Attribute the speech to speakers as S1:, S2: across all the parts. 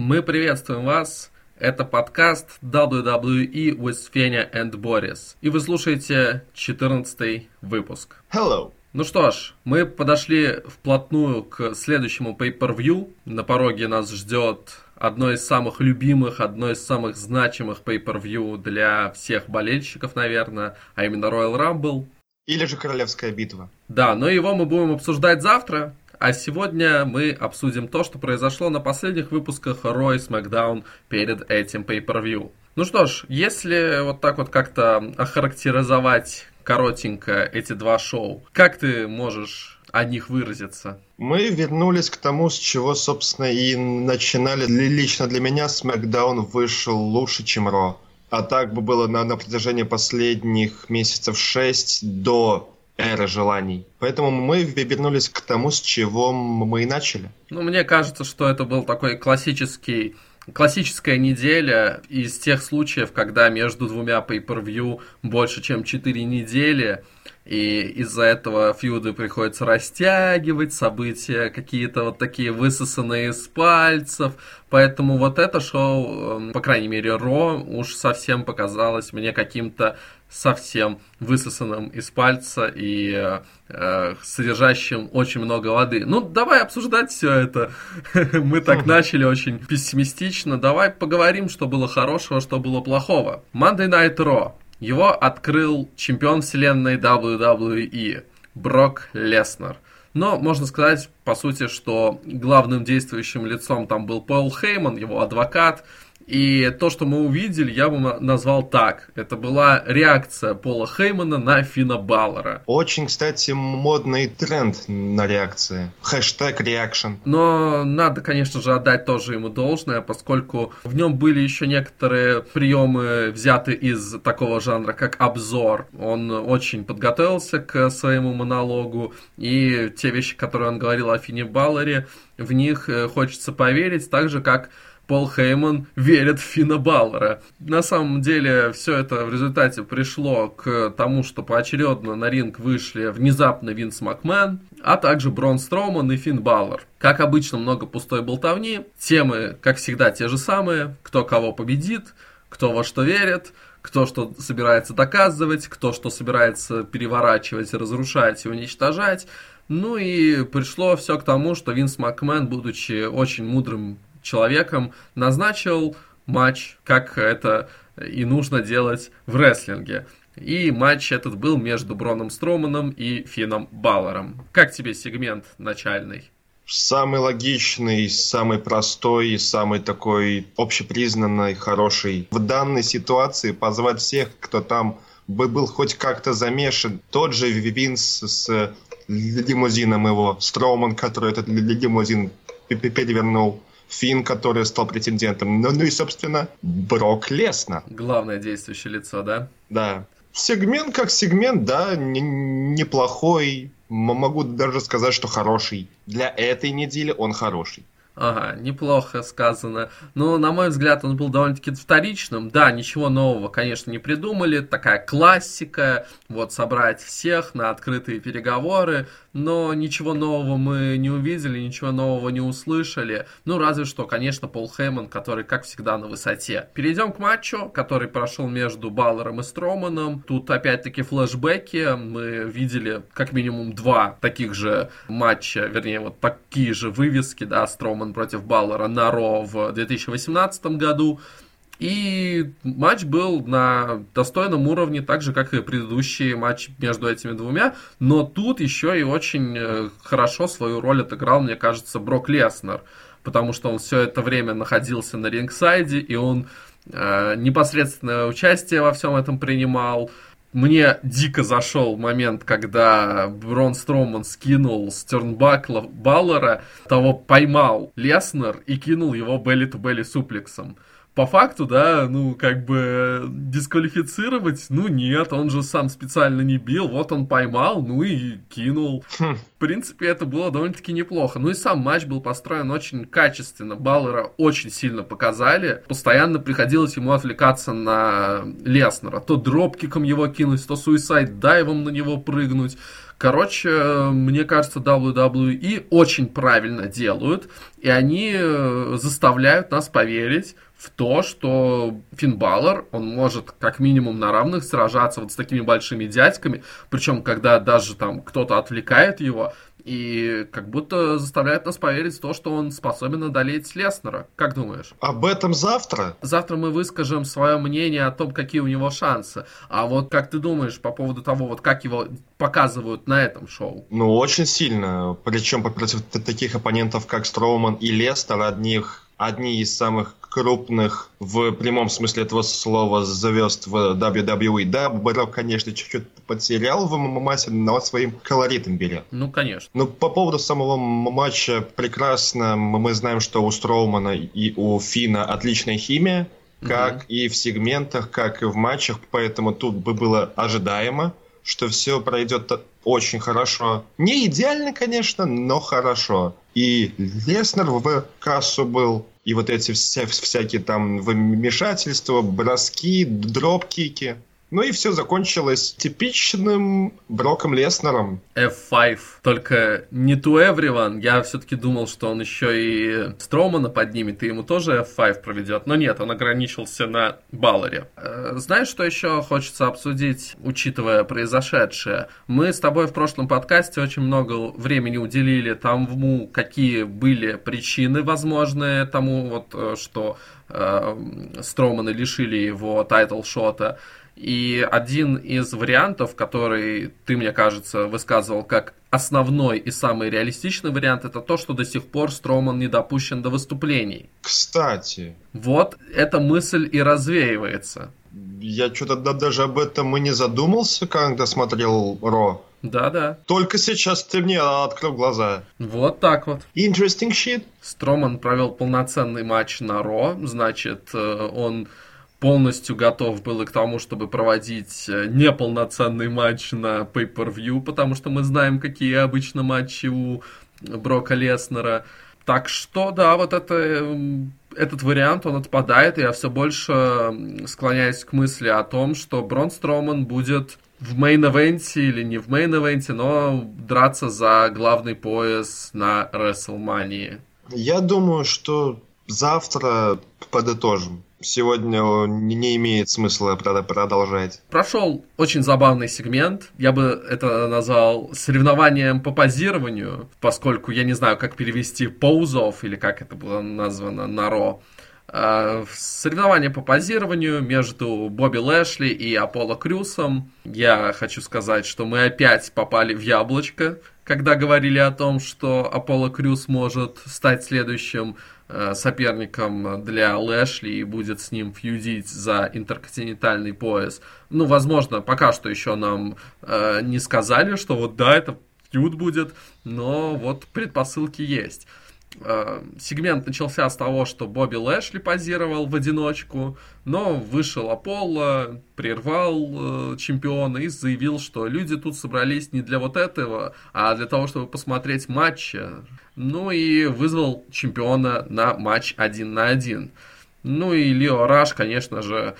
S1: Мы приветствуем вас. Это подкаст WWE with Fenya and Boris. И вы слушаете 14 выпуск.
S2: Hello.
S1: Ну что ж, мы подошли вплотную к следующему pay-per-view. На пороге нас ждет одно из самых любимых, одно из самых значимых pay-per-view для всех болельщиков, наверное, а именно Royal Rumble.
S2: Или же Королевская битва.
S1: Да, но его мы будем обсуждать завтра. А сегодня мы обсудим то, что произошло на последних выпусках Raw и SmackDown перед этим pay-per-view. Ну что ж, если вот так вот как-то охарактеризовать коротенько эти два шоу, как ты можешь о них выразиться?
S2: Мы вернулись к тому, с чего, собственно, и начинали. Лично для меня SmackDown вышел лучше, чем Raw. А так бы было на, на протяжении последних месяцев шесть до эры желаний. Поэтому мы вернулись к тому, с чего мы и начали.
S1: Ну, мне кажется, что это был такой классический классическая неделя из тех случаев, когда между двумя pay-per-view больше, чем 4 недели, и из-за этого фьюды приходится растягивать, события какие-то вот такие высосанные из пальцев. Поэтому вот это шоу, эм, по крайней мере, Ро, уж совсем показалось мне каким-то совсем высосанным из пальца и э, содержащим очень много воды. Ну, давай обсуждать все это. Мы так начали очень пессимистично. Давай поговорим, что было хорошего, что было плохого. Monday Night Raw. Его открыл чемпион вселенной WWE Брок Леснер. Но можно сказать, по сути, что главным действующим лицом там был Пол Хейман, его адвокат, и то, что мы увидели, я бы назвал так. Это была реакция Пола Хеймана на Фина Баллера.
S2: Очень, кстати, модный тренд на реакции. Хэштег реакшн.
S1: Но надо, конечно же, отдать тоже ему должное, поскольку в нем были еще некоторые приемы взяты из такого жанра, как обзор. Он очень подготовился к своему монологу, и те вещи, которые он говорил о Фине Баллере, в них э, хочется поверить, так же, как Пол Хейман верит в Фина Баллера. На самом деле все это в результате пришло к тому, что поочередно на ринг вышли внезапно Винс Макмен, а также Брон Строуман и Финн Баллер. Как обычно, много пустой болтовни. Темы, как всегда, те же самые. Кто кого победит, кто во что верит, кто что собирается доказывать, кто что собирается переворачивать, разрушать и уничтожать. Ну и пришло все к тому, что Винс Макмен, будучи очень мудрым человеком назначил матч, как это и нужно делать в рестлинге. И матч этот был между Броном Строманом и Фином Баллером. Как тебе сегмент начальный?
S2: Самый логичный, самый простой, самый такой общепризнанный, хороший. В данной ситуации позвать всех, кто там был хоть как-то замешан. Тот же Винс с лимузином его, Строуман, который этот лимузин перевернул. Финн, который стал претендентом. Ну, ну и, собственно, Брок Леснер.
S1: Главное действующее лицо, да?
S2: Да. Сегмент как сегмент, да, неплохой. Могу даже сказать, что хороший. Для этой недели он хороший.
S1: Ага, неплохо сказано. Но, на мой взгляд, он был довольно-таки вторичным. Да, ничего нового, конечно, не придумали. Такая классика. Вот собрать всех на открытые переговоры но ничего нового мы не увидели, ничего нового не услышали. Ну, разве что, конечно, Пол Хейман, который, как всегда, на высоте. Перейдем к матчу, который прошел между Баллером и Строманом. Тут, опять-таки, флешбеки. Мы видели как минимум два таких же матча, вернее, вот такие же вывески, да, Строман против Баллера на Ро в 2018 году. И матч был на достойном уровне, так же, как и предыдущий матч между этими двумя. Но тут еще и очень э, хорошо свою роль отыграл, мне кажется, Брок Леснер. Потому что он все это время находился на рингсайде, и он э, непосредственное участие во всем этом принимал. Мне дико зашел момент, когда Брон Строман скинул с Баллера, того поймал Леснер и кинул его белли-то-белли суплексом по факту, да, ну, как бы дисквалифицировать, ну, нет, он же сам специально не бил, вот он поймал, ну и кинул. Хм. В принципе, это было довольно-таки неплохо. Ну и сам матч был построен очень качественно. Баллера очень сильно показали. Постоянно приходилось ему отвлекаться на Леснера. То дропкиком его кинуть, то суисайд дайвом на него прыгнуть Короче, мне кажется, WWE очень правильно делают, и они э, заставляют нас поверить в то, что Финн Баллар, он может как минимум на равных сражаться вот с такими большими дядьками, причем когда даже там кто-то отвлекает его, и как будто заставляет нас поверить в то, что он способен одолеть Леснера. Как думаешь?
S2: Об этом завтра?
S1: Завтра мы выскажем свое мнение о том, какие у него шансы. А вот как ты думаешь по поводу того, вот как его показывают на этом шоу?
S2: Ну, очень сильно. Причем против таких оппонентов, как Строуман и Лестер, одних одни из самых крупных в прямом смысле этого слова звезд в WWE. Да, Барок, конечно, чуть-чуть потерял в ММАсе, но своим колоритом берет.
S1: Ну, конечно.
S2: Ну, по поводу самого матча прекрасно. Мы знаем, что у Строумана и у Фина отличная химия, как угу. и в сегментах, как и в матчах, поэтому тут бы было ожидаемо, что все пройдет очень хорошо. Не идеально, конечно, но хорошо. И Леснер в кассу был, и вот эти вся, всякие там вмешательства, броски, дроп-кики. Ну и все закончилось типичным Броком Леснером.
S1: F5, только не to everyone. Я все-таки думал, что он еще и Стромана поднимет, и ему тоже F5 проведет. Но нет, он ограничился на Балларе. Э, знаешь, что еще хочется обсудить, учитывая произошедшее? Мы с тобой в прошлом подкасте очень много времени уделили тому, какие были причины возможные тому, вот, э, что э, Стромана лишили его title shot а. И один из вариантов, который ты, мне кажется, высказывал как основной и самый реалистичный вариант, это то, что до сих пор Строман не допущен до выступлений.
S2: Кстати.
S1: Вот эта мысль и развеивается.
S2: Я что-то да, даже об этом и не задумался, когда смотрел Raw.
S1: Да-да.
S2: Только сейчас ты мне открыл глаза.
S1: Вот так вот.
S2: Interesting shit.
S1: Строман провел полноценный матч на Raw, значит, э, он полностью готов был и к тому, чтобы проводить э, неполноценный матч на Pay-Per-View, потому что мы знаем, какие обычно матчи у Брока Леснера. Так что, да, вот это, эм, этот вариант, он отпадает, и я все больше склоняюсь к мысли о том, что Брон Строман будет в мейн-эвенте или не в мейн-эвенте, но драться за главный пояс на WrestleMania.
S2: Я думаю, что завтра подытожим сегодня не имеет смысла продолжать.
S1: Прошел очень забавный сегмент. Я бы это назвал соревнованием по позированию, поскольку я не знаю, как перевести поузов или как это было названо на Ро. А, соревнование по позированию между Бобби Лэшли и Аполло Крюсом. Я хочу сказать, что мы опять попали в яблочко, когда говорили о том, что Аполло Крюс может стать следующим соперником для Лэшли и будет с ним фьюдить за интерконтинентальный пояс. Ну, возможно, пока что еще нам э, не сказали, что вот да, это фьюд будет, но вот предпосылки есть. Э, сегмент начался с того, что Бобби Лэшли позировал в одиночку, но вышел Аполло, прервал э, чемпиона и заявил, что люди тут собрались не для вот этого, а для того, чтобы посмотреть матчи. Ну и вызвал чемпиона на матч один на один. Ну и Лео Раш, конечно же,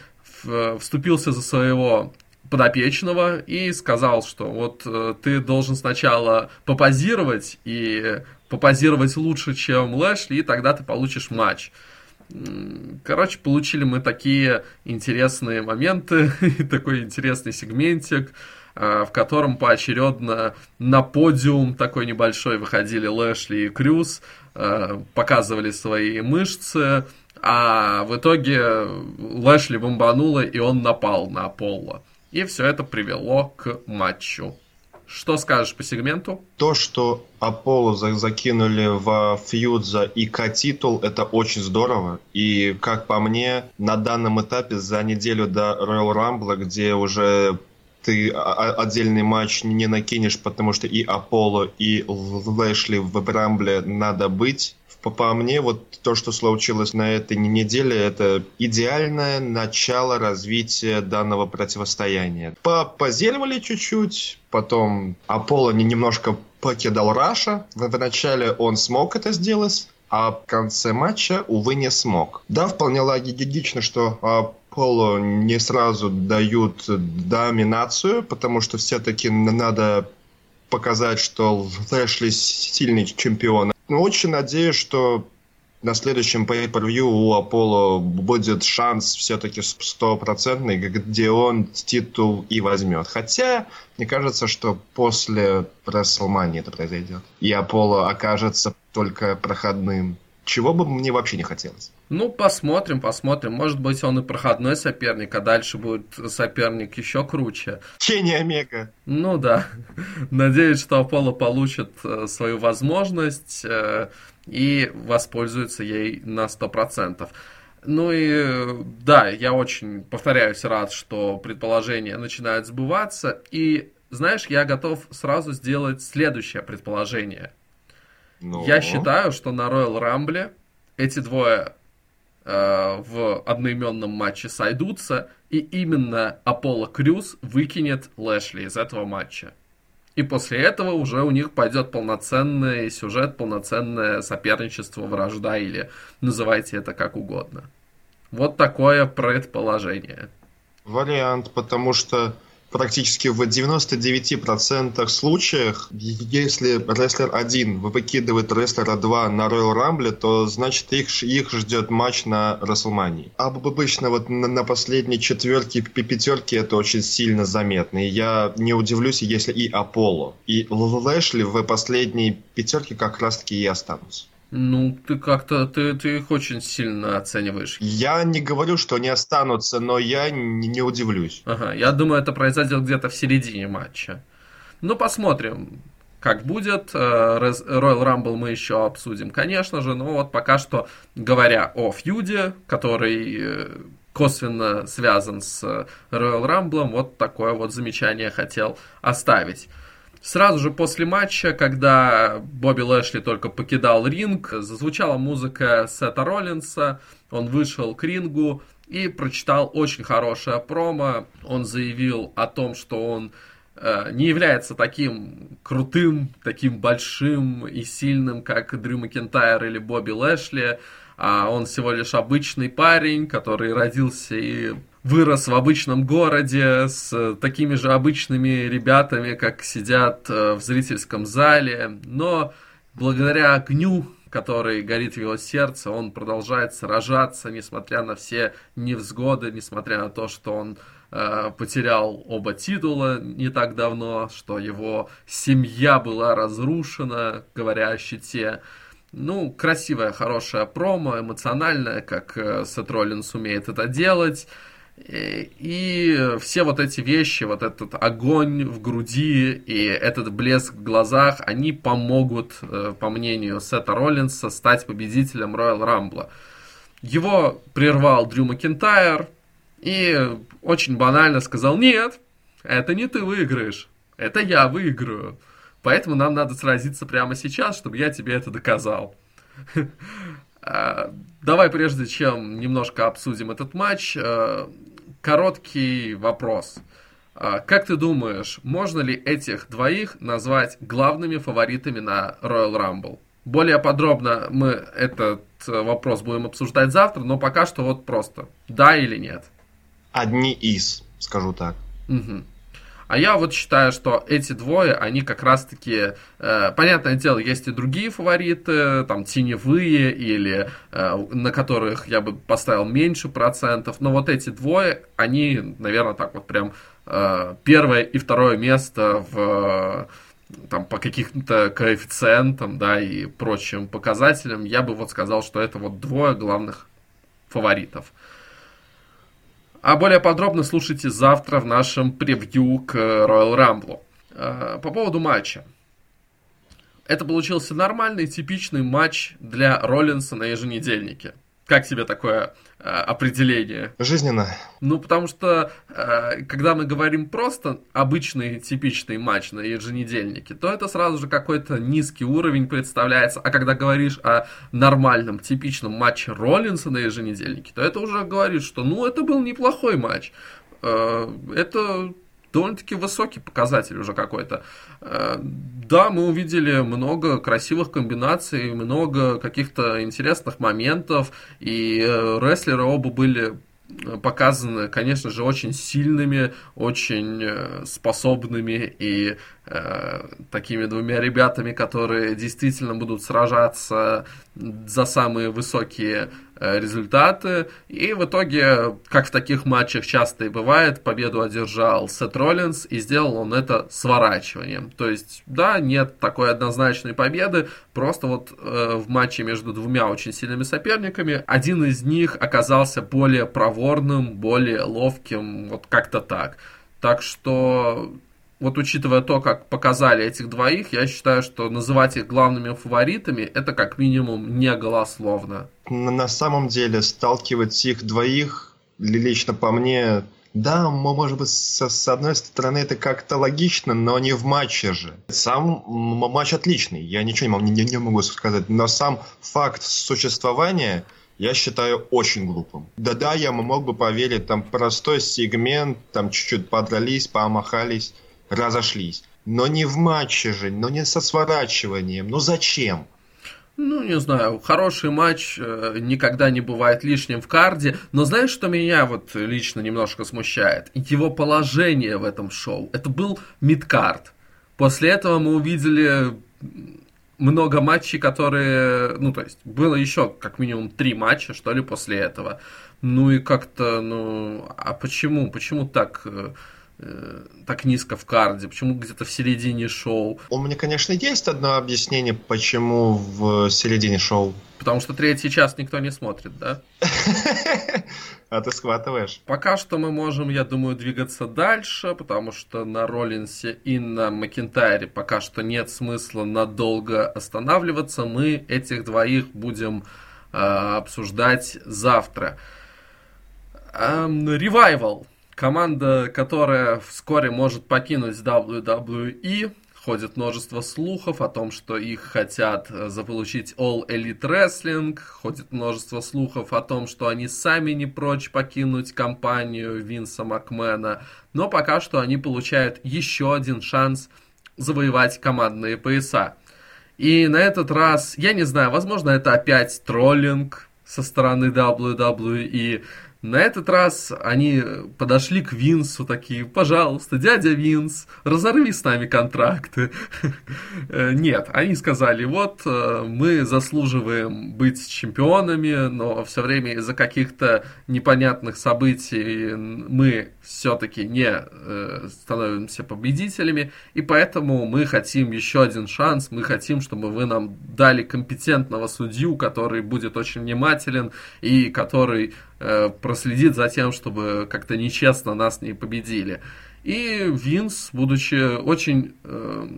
S1: вступился за своего подопечного и сказал, что вот э, ты должен сначала попозировать и попозировать лучше, чем Лэшли, и тогда ты получишь матч. Короче, получили мы такие интересные моменты, такой интересный сегментик, в котором поочередно на подиум такой небольшой выходили Лэшли и Крюс, э, показывали свои мышцы, а в итоге Лэшли бомбануло, и он напал на Аполло. И все это привело к матчу. Что скажешь по сегменту?
S2: То, что Аполло закинули в фьюд за ИК-титул, это очень здорово. И, как по мне, на данном этапе за неделю до Royal Rumble, где уже ты отдельный матч не накинешь, потому что и Аполло, и Лэшли в Брамбле надо быть, по, по мне, вот то, что случилось на этой неделе, это идеальное начало развития данного противостояния. Попозировали чуть-чуть, потом Аполло немножко покидал Раша. В, в начале он смог это сделать, а в конце матча, увы, не смог. Да, вполне логично, что Аполло не сразу дают доминацию, потому что все-таки надо показать, что Лэшли сильный чемпион. Но очень надеюсь, что на следующем pay-per-view у Аполло будет шанс все-таки стопроцентный, где он титул и возьмет. Хотя, мне кажется, что после WrestleMania это произойдет. И Аполло окажется только проходным. Чего бы мне вообще не хотелось.
S1: Ну, посмотрим, посмотрим. Может быть, он и проходной соперник, а дальше будет соперник еще круче.
S2: Кенни Омега.
S1: Ну да. Надеюсь, что Аполло получит э, свою возможность э, и воспользуется ей на 100%. Ну и да, я очень, повторяюсь, рад, что предположения начинают сбываться. И знаешь, я готов сразу сделать следующее предположение. Но... Я считаю, что на Royal Rumble эти двое э, в одноименном матче сойдутся, и именно Аполло Крюс выкинет Лэшли из этого матча. И после этого уже у них пойдет полноценный сюжет, полноценное соперничество, вражда или называйте это как угодно. Вот такое предположение.
S2: Вариант, потому что практически в 99% случаях, если рестлер 1 выкидывает рестлера 2 на Royal Rumble, то значит их, их ждет матч на WrestleMania. А обычно вот на, на последней четверке, пятерке это очень сильно заметно. И я не удивлюсь, если и Аполло, и Лэшли в последней пятерке как раз таки и останутся.
S1: Ну, ты как-то, ты, ты их очень сильно оцениваешь.
S2: Я не говорю, что они останутся, но я не, не удивлюсь.
S1: Ага, я думаю, это произойдет где-то в середине матча. Ну, посмотрим, как будет. Э, Royal Rumble мы еще обсудим, конечно же, но вот пока что, говоря о фьюде, который э, косвенно связан с Royal Rumble, вот такое вот замечание хотел оставить. Сразу же после матча, когда Бобби Лэшли только покидал ринг, зазвучала музыка Сета Роллинса, он вышел к рингу и прочитал очень хорошее промо. Он заявил о том, что он э, не является таким крутым, таким большим и сильным, как Дрю Макентайр или Бобби Лэшли, а он всего лишь обычный парень, который родился и вырос в обычном городе с такими же обычными ребятами, как сидят э, в зрительском зале, но благодаря огню, который горит в его сердце, он продолжает сражаться, несмотря на все невзгоды, несмотря на то, что он э, потерял оба титула не так давно, что его семья была разрушена, говоря о щите. Ну, красивая, хорошая промо, эмоциональная, как э, Сет Роллинс умеет это делать. И все вот эти вещи, вот этот огонь в груди и этот блеск в глазах, они помогут, э, по мнению Сета Роллинса, стать победителем Роyal Рамбла. Его прервал Дрю Макентайр и очень банально сказал, нет, это не ты выиграешь, это я выиграю. Поэтому нам надо сразиться прямо сейчас, чтобы я тебе это доказал. А, давай, прежде чем немножко обсудим этот матч, э, короткий вопрос. А, как ты думаешь, можно ли этих двоих назвать главными фаворитами на Royal Rumble? Более подробно мы этот вопрос будем обсуждать завтра, но пока что вот просто да или нет.
S2: Одни из, скажу так.
S1: Угу. А я вот считаю, что эти двое, они как раз-таки, э, понятное дело, есть и другие фавориты, там, теневые, или э, на которых я бы поставил меньше процентов, но вот эти двое, они, наверное, так вот прям э, первое и второе место в там по каким-то коэффициентам, да, и прочим показателям, я бы вот сказал, что это вот двое главных фаворитов. А более подробно слушайте завтра в нашем превью к Royal Rumble. А, по поводу матча. Это получился нормальный, типичный матч для Роллинса на еженедельнике. Как тебе такое э, определение?
S2: Жизненно.
S1: Ну, потому что, э, когда мы говорим просто обычный типичный матч на еженедельнике, то это сразу же какой-то низкий уровень представляется. А когда говоришь о нормальном, типичном матче Роллинса на еженедельнике, то это уже говорит, что, ну, это был неплохой матч. Э, это довольно-таки высокий показатель уже какой-то. Э, да, мы увидели много красивых комбинаций, много каких-то интересных моментов, и э, рестлеры оба были э, показаны, конечно же, очень сильными, очень способными и такими двумя ребятами, которые действительно будут сражаться за самые высокие э, результаты. И в итоге, как в таких матчах часто и бывает, победу одержал Сет Роллинс, и сделал он это сворачиванием. То есть, да, нет такой однозначной победы, просто вот э, в матче между двумя очень сильными соперниками один из них оказался более проворным, более ловким, вот как-то так. Так что вот учитывая то, как показали этих двоих, я считаю, что называть их главными фаворитами, это как минимум не голословно.
S2: На самом деле, сталкивать их двоих, лично по мне, да, может быть, с, с одной стороны это как-то логично, но не в матче же. Сам матч отличный, я ничего не, не, не могу сказать, но сам факт существования я считаю очень глупым. Да-да, я мог бы поверить, там простой сегмент, там чуть-чуть подрались, помахались, разошлись. Но не в матче же, но не со сворачиванием. Ну зачем?
S1: Ну, не знаю, хороший матч э, никогда не бывает лишним в карде, но знаешь, что меня вот лично немножко смущает? Его положение в этом шоу. Это был мидкард. После этого мы увидели много матчей, которые, ну, то есть, было еще как минимум три матча, что ли, после этого. Ну и как-то, ну, а почему, почему так э, Э, так низко в карде? Почему где-то в середине шоу?
S2: У меня, конечно, есть одно объяснение, почему в середине шоу.
S1: Потому что третий час никто не смотрит, да?
S2: А ты схватываешь.
S1: Пока что мы можем, я думаю, двигаться дальше, потому что на Роллинсе и на Макентайре пока что нет смысла надолго останавливаться. Мы этих двоих будем э, обсуждать завтра. Ревайвал. Эм, Команда, которая вскоре может покинуть WWE, ходит множество слухов о том, что их хотят э, заполучить All Elite Wrestling, ходит множество слухов о том, что они сами не прочь покинуть компанию Винса Макмена, но пока что они получают еще один шанс завоевать командные пояса. И на этот раз, я не знаю, возможно, это опять троллинг со стороны WWE, на этот раз они подошли к Винсу такие, пожалуйста, дядя Винс, разорви с нами контракты. Э, нет, они сказали, вот э, мы заслуживаем быть чемпионами, но все время из-за каких-то непонятных событий мы все-таки не э, становимся победителями, и поэтому мы хотим еще один шанс, мы хотим, чтобы вы нам дали компетентного судью, который будет очень внимателен и который Э, проследит за тем, чтобы как-то нечестно нас не победили. И Винс, будучи очень э,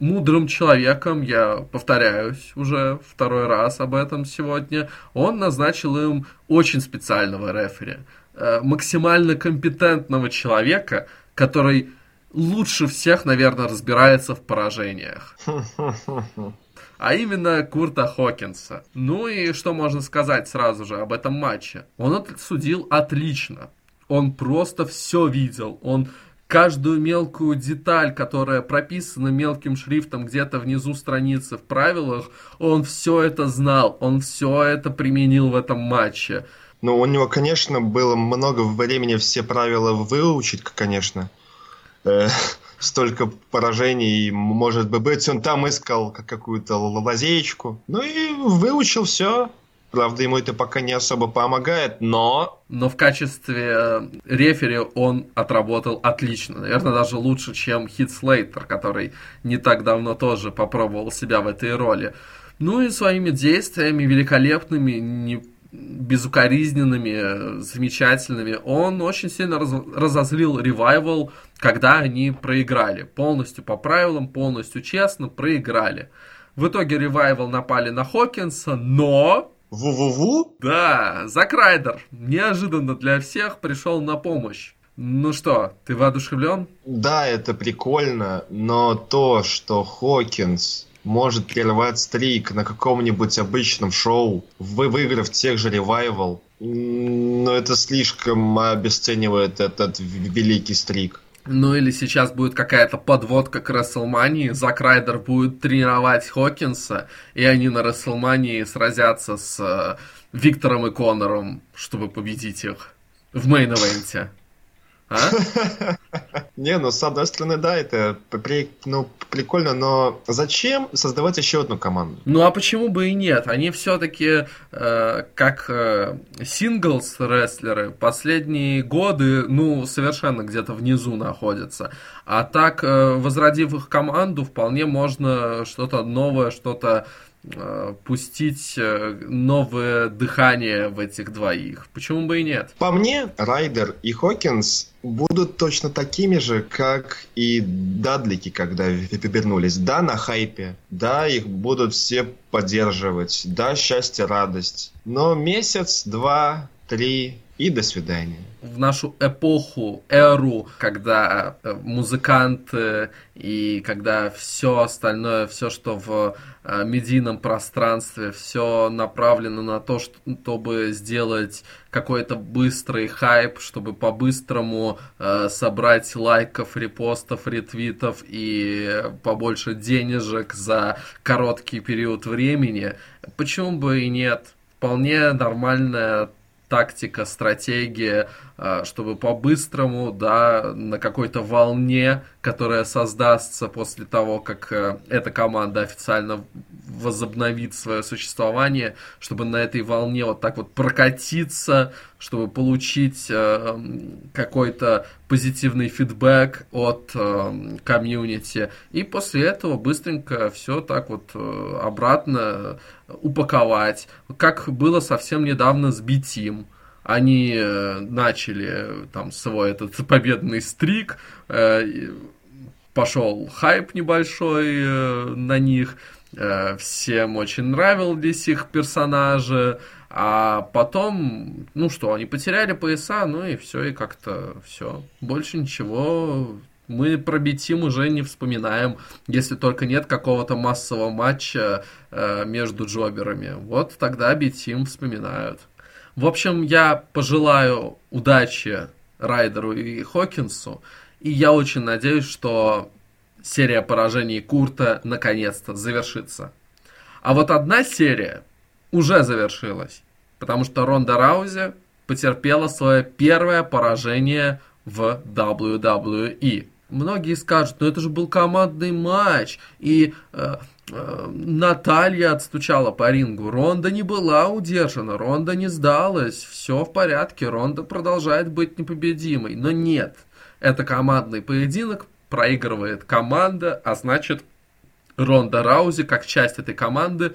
S1: мудрым человеком, я повторяюсь уже второй раз об этом сегодня, он назначил им очень специального рефери, максимально компетентного человека, который лучше всех, наверное, разбирается в поражениях. а именно Курта Хокинса. Ну и что можно сказать сразу же об этом матче? Он судил отлично. Он просто все видел. Он каждую мелкую деталь, которая прописана мелким шрифтом где-то внизу страницы в правилах, он все это знал, он все это применил в этом матче.
S2: Ну, у него, конечно, было много времени все правила выучить, конечно. Э, столько поражений, может быть, он там искал какую-то лазеечку. Ну и выучил все. Правда, ему это пока не особо помогает, но...
S1: Но в качестве э, рефери он отработал отлично. Наверное, даже лучше, чем Хит Слейтер, который не так давно тоже попробовал себя в этой роли. Ну и своими действиями великолепными, не безукоризненными, замечательными. Он очень сильно раз, разозлил ревайвал, когда они проиграли. Полностью по правилам, полностью честно проиграли. В итоге ревайвал напали на Хокинса, но...
S2: Ву-ву-ву?
S1: Да, Зак Райдер неожиданно для всех пришел на помощь. Ну что, ты воодушевлен?
S2: Да, это прикольно, но то, что Хокинс может прервать стрик на каком-нибудь обычном шоу, вы выиграв тех же ревайвал. Но это слишком обесценивает этот великий стрик.
S1: Ну или сейчас будет какая-то подводка к Расселмании, Зак Райдер будет тренировать Хокинса, и они на Рестлмании сразятся с э, Виктором и Конором, чтобы победить их в мейн-эвенте. А?
S2: Не, ну, с одной стороны, да, это при, ну, прикольно, но зачем создавать еще одну команду?
S1: Ну, а почему бы и нет? Они все-таки э, как э, singles-рестлеры последние годы, ну, совершенно где-то внизу находятся. А так, э, возродив их команду, вполне можно что-то новое, что-то пустить э, новое дыхание в этих двоих. Почему бы и нет?
S2: По мне, Райдер и Хокинс будут точно такими же, как и Дадлики, когда вернулись. Да, на хайпе. Да, их будут все поддерживать. Да, счастье, радость. Но месяц, два, три и до свидания
S1: в нашу эпоху, эру, когда э, музыканты и когда все остальное, все, что в э, медийном пространстве, все направлено на то, чтобы сделать какой-то быстрый хайп, чтобы по-быстрому э, собрать лайков, репостов, ретвитов и побольше денежек за короткий период времени. Почему бы и нет? Вполне нормальная тактика, стратегия, чтобы по-быстрому, да, на какой-то волне, которая создастся после того, как э, эта команда официально возобновит свое существование, чтобы на этой волне вот так вот прокатиться, чтобы получить э, какой-то позитивный фидбэк от э, комьюнити. И после этого быстренько все так вот э, обратно упаковать. Как было совсем недавно с Битим. Они э, начали там свой этот победный стрик, э, пошел хайп небольшой э, на них, э, всем очень нравились их персонажи, а потом, ну что, они потеряли пояса, ну и все, и как-то все. Больше ничего мы про Битим уже не вспоминаем, если только нет какого-то массового матча э, между джоберами. Вот тогда Битим вспоминают. В общем, я пожелаю удачи Райдеру и Хокинсу, и я очень надеюсь, что серия поражений Курта наконец-то завершится. А вот одна серия уже завершилась, потому что Ронда Раузи потерпела свое первое поражение в WWE. Многие скажут, ну это же был командный матч, и э, Наталья отстучала по рингу. Ронда не была удержана, Ронда не сдалась, все в порядке, Ронда продолжает быть непобедимой. Но нет, это командный поединок, проигрывает команда, а значит Ронда Раузи, как часть этой команды,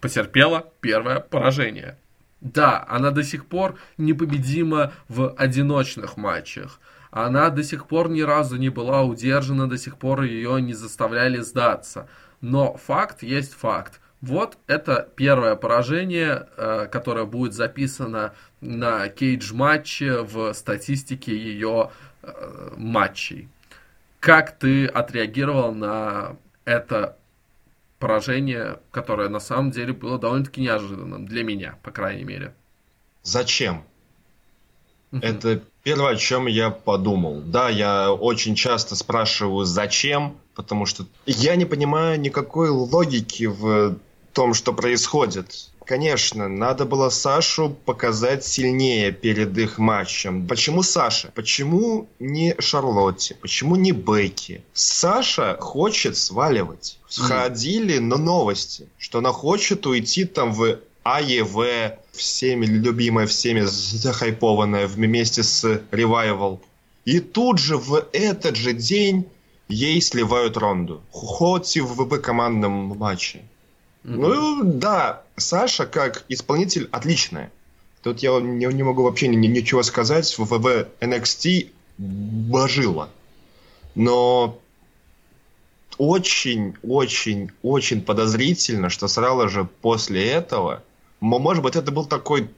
S1: потерпела первое поражение. Да, она до сих пор непобедима в одиночных матчах. Она до сих пор ни разу не была удержана, до сих пор ее не заставляли сдаться. Но факт есть факт. Вот это первое поражение, э, которое будет записано на кейдж-матче в статистике ее э, матчей. Как ты отреагировал на это поражение, которое на самом деле было довольно-таки неожиданным для меня, по крайней мере?
S2: Зачем? Это первое, о чем я подумал. Да, я очень часто спрашиваю, зачем, потому что я не понимаю никакой логики в том, что происходит. Конечно, надо было Сашу показать сильнее перед их матчем. Почему Саша? Почему не Шарлотте? Почему не Бекки? Саша хочет сваливать. Сходили на новости, что она хочет уйти там в АЕВ, всеми любимая, всеми захайпованная вместе с Ревайвал. И тут же в этот же день ей сливают Ронду. Хоть и в ВБ командном матче. Mm-hmm. Ну да, Саша как исполнитель отличная. Тут я не, не могу вообще ни, ничего сказать. В ВВ NXT божила. Но очень, очень, очень подозрительно, что сразу же после этого может быть, это был такой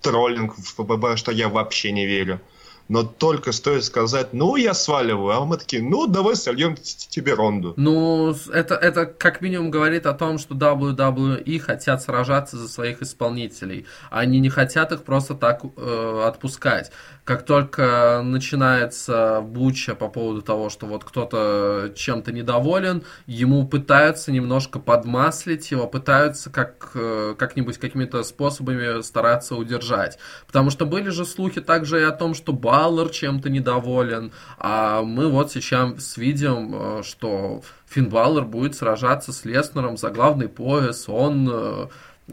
S2: троллинг в ПББ, что я вообще не верю. Но только стоит сказать, ну, я сваливаю, а мы такие, ну, давай сольем тебе ронду.
S1: Ну, это, это как минимум говорит о том, что WWE хотят сражаться за своих исполнителей. Они не хотят их просто так э, отпускать как только начинается буча по поводу того, что вот кто-то чем-то недоволен, ему пытаются немножко подмаслить его, пытаются как, э, как-нибудь какими-то способами стараться удержать. Потому что были же слухи также и о том, что Баллар чем-то недоволен, а мы вот сейчас видим, э, что Финн Баллар будет сражаться с Леснером за главный пояс, он э,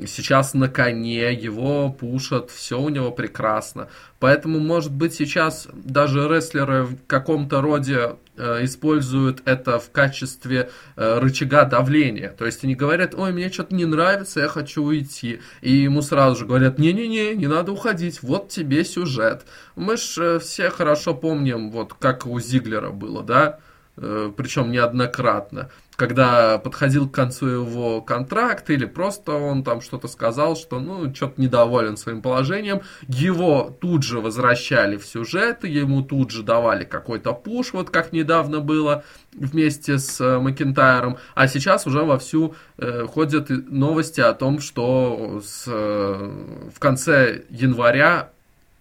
S1: сейчас на коне, его пушат, все у него прекрасно. Поэтому, может быть, сейчас даже рестлеры в каком-то роде используют это в качестве э, рычага давления. То есть они говорят, ой, мне что-то не нравится, я хочу уйти. И ему сразу же говорят, не-не-не, не надо уходить, вот тебе сюжет. Мы же э, все хорошо помним, вот как у Зиглера было, да? Э, причем неоднократно когда подходил к концу его контракта, или просто он там что-то сказал, что, ну, что-то недоволен своим положением, его тут же возвращали в сюжет, ему тут же давали какой-то пуш, вот как недавно было вместе с э, Макентайром, а сейчас уже вовсю э, ходят новости о том, что с, э, в конце января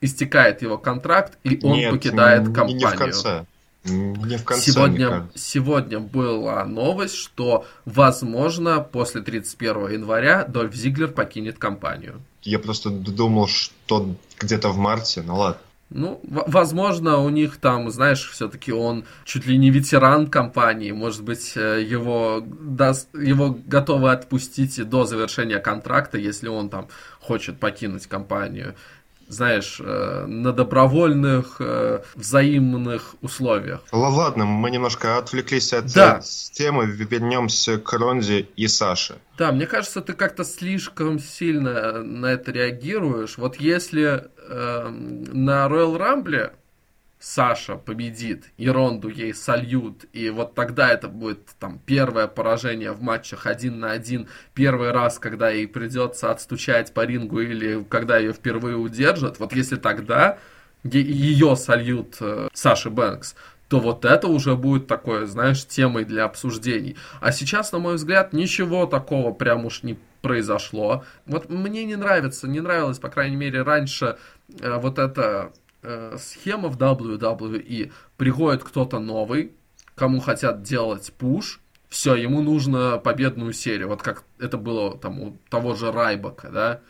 S1: истекает его контракт, и он Нет, покидает компанию. Не в конце.
S2: Не в конце,
S1: сегодня, сегодня была новость, что, возможно, после 31 января Дольф Зиглер покинет компанию.
S2: Я просто думал, что где-то в марте, ну ладно.
S1: Ну, возможно, у них там, знаешь, все-таки он чуть ли не ветеран компании, может быть, э, его, даст, его готовы отпустить до завершения контракта, если он там хочет покинуть компанию знаешь, э, на добровольных э, взаимных условиях.
S2: Ладно, мы немножко отвлеклись от да. темы, вернемся к Ронде и Саше.
S1: Да, мне кажется, ты как-то слишком сильно на это реагируешь. Вот если э, на Royal Rumble Саша победит, и Ронду ей сольют, и вот тогда это будет там первое поражение в матчах один на один, первый раз, когда ей придется отстучать по рингу или когда ее впервые удержат, вот если тогда ее сольют э, Саши Бэнкс, то вот это уже будет такое, знаешь, темой для обсуждений. А сейчас, на мой взгляд, ничего такого прям уж не произошло. Вот мне не нравится, не нравилось, по крайней мере, раньше э, вот это э, схема в WWE. Приходит кто-то новый, кому хотят делать пуш, все, ему нужно победную серию. Вот как это было там у того же Райбака, да.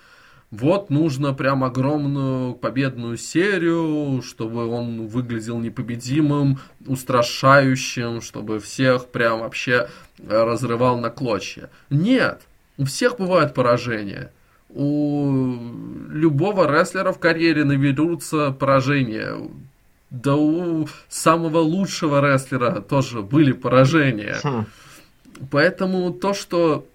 S1: Вот нужно прям огромную победную серию, чтобы он выглядел непобедимым, устрашающим, чтобы всех прям вообще разрывал на клочья. Нет, у всех бывают поражения у любого рестлера в карьере наберутся поражения. Да у самого лучшего рестлера тоже были поражения. Хм. Поэтому то, что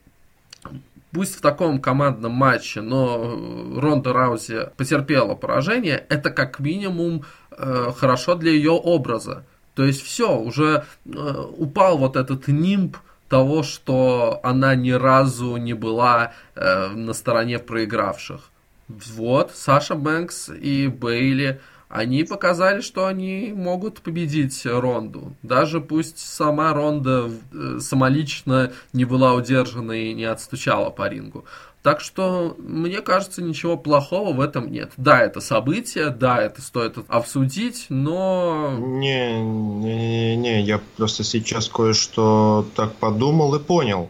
S1: пусть в таком командном матче, но Ронда Раузи потерпела поражение, это как минимум э, хорошо для ее образа. То есть все, уже э, упал вот этот нимб того, что она ни разу не была э, на стороне проигравших. Вот, Саша Бэнкс и Бейли, они показали, что они могут победить Ронду. Даже пусть сама Ронда э, самолично не была удержана и не отстучала по рингу. Так что, мне кажется, ничего плохого в этом нет. Да, это событие, да, это стоит обсудить, но...
S2: Не, не, не, не, я просто сейчас кое-что так подумал и понял.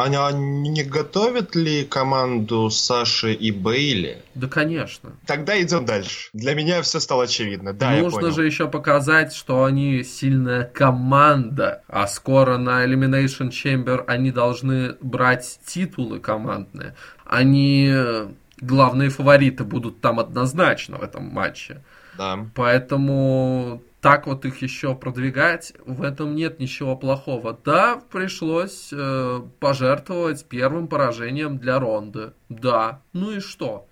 S2: А не готовят ли команду Саши и Бейли?
S1: Да, конечно.
S2: Тогда идем дальше. Для меня все стало очевидно. Да,
S1: Нужно же еще показать, что они сильная команда. А скоро на Elimination Chamber они должны брать титулы командные. Они главные фавориты будут там однозначно в этом матче.
S2: Да.
S1: Поэтому так вот их еще продвигать, в этом нет ничего плохого. Да, пришлось э, пожертвовать первым поражением для Ронды. Да, ну и что?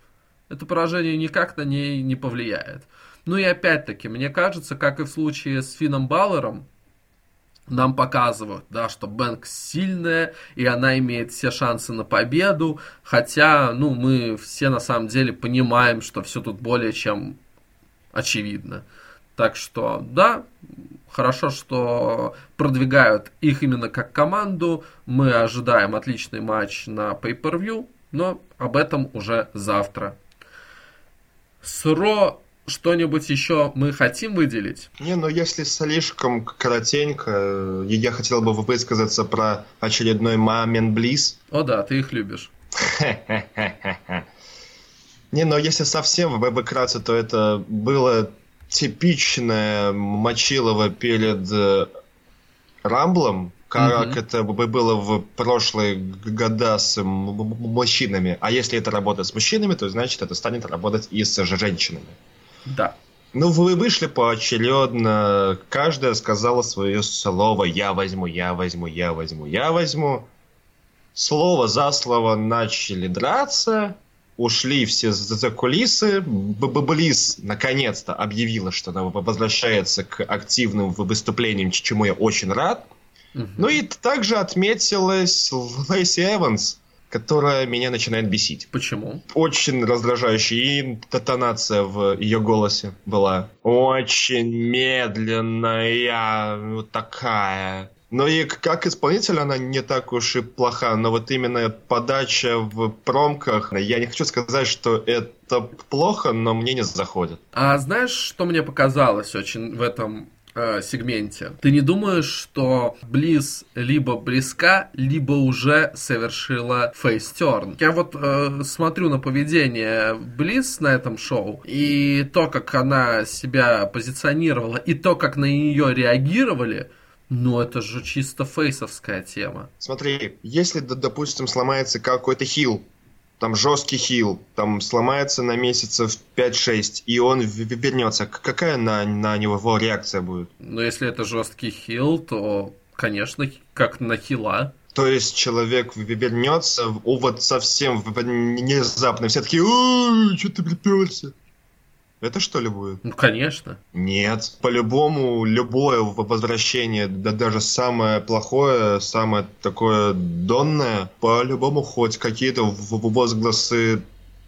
S1: Это поражение никак на ней не повлияет. Ну и опять-таки, мне кажется, как и в случае с Финном Баллером, нам показывают, да, что Бэнкс сильная, и она имеет все шансы на победу, хотя, ну, мы все на самом деле понимаем, что все тут более чем очевидно. Так что, да, хорошо, что продвигают их именно как команду. Мы ожидаем отличный матч на Pay-Per-View, но об этом уже завтра. С Ро что-нибудь еще мы хотим выделить?
S2: Не, ну если слишком коротенько, я хотел бы высказаться про очередной Мамин Близ.
S1: О да, ты их любишь.
S2: Не, но если совсем вкратце, то это было типичное Мочилово перед э, Рамблом, как mm-hmm. это бы было в прошлые года с мужчинами. А если это работает с мужчинами, то значит это станет работать и с женщинами.
S1: Да.
S2: Ну, вы вышли поочередно, каждая сказала свое слово «я возьму, я возьму, я возьму, я возьму». Слово за слово начали драться, ушли все за кулисы. Баблис наконец-то объявила, что она возвращается к активным выступлениям, чему я очень рад. Угу. Ну и также отметилась Лэйси Эванс, которая меня начинает бесить.
S1: Почему?
S2: Очень раздражающая. И тонация в ее голосе была очень медленная, вот такая. Но и как исполнитель она не так уж и плоха, но вот именно подача в промках, я не хочу сказать, что это плохо, но мне не заходит.
S1: А знаешь, что мне показалось очень в этом э, сегменте. Ты не думаешь, что Близ либо близка, либо уже совершила фейстерн? Я вот э, смотрю на поведение Близ на этом шоу, и то, как она себя позиционировала, и то, как на нее реагировали, ну, это же чисто фейсовская тема.
S2: Смотри, если, допустим, сломается какой-то хил, там жесткий хил, там сломается на месяцев 5-6, и он вернется, какая на, на него реакция будет?
S1: Ну, если это жесткий хил, то, конечно, как на хила.
S2: То есть человек вернется, вот совсем внезапно, все такие, что ты приперся? Это что ли будет?
S1: Ну, конечно.
S2: Нет. По-любому, любое возвращение, да даже самое плохое, самое такое донное, по-любому хоть какие-то возгласы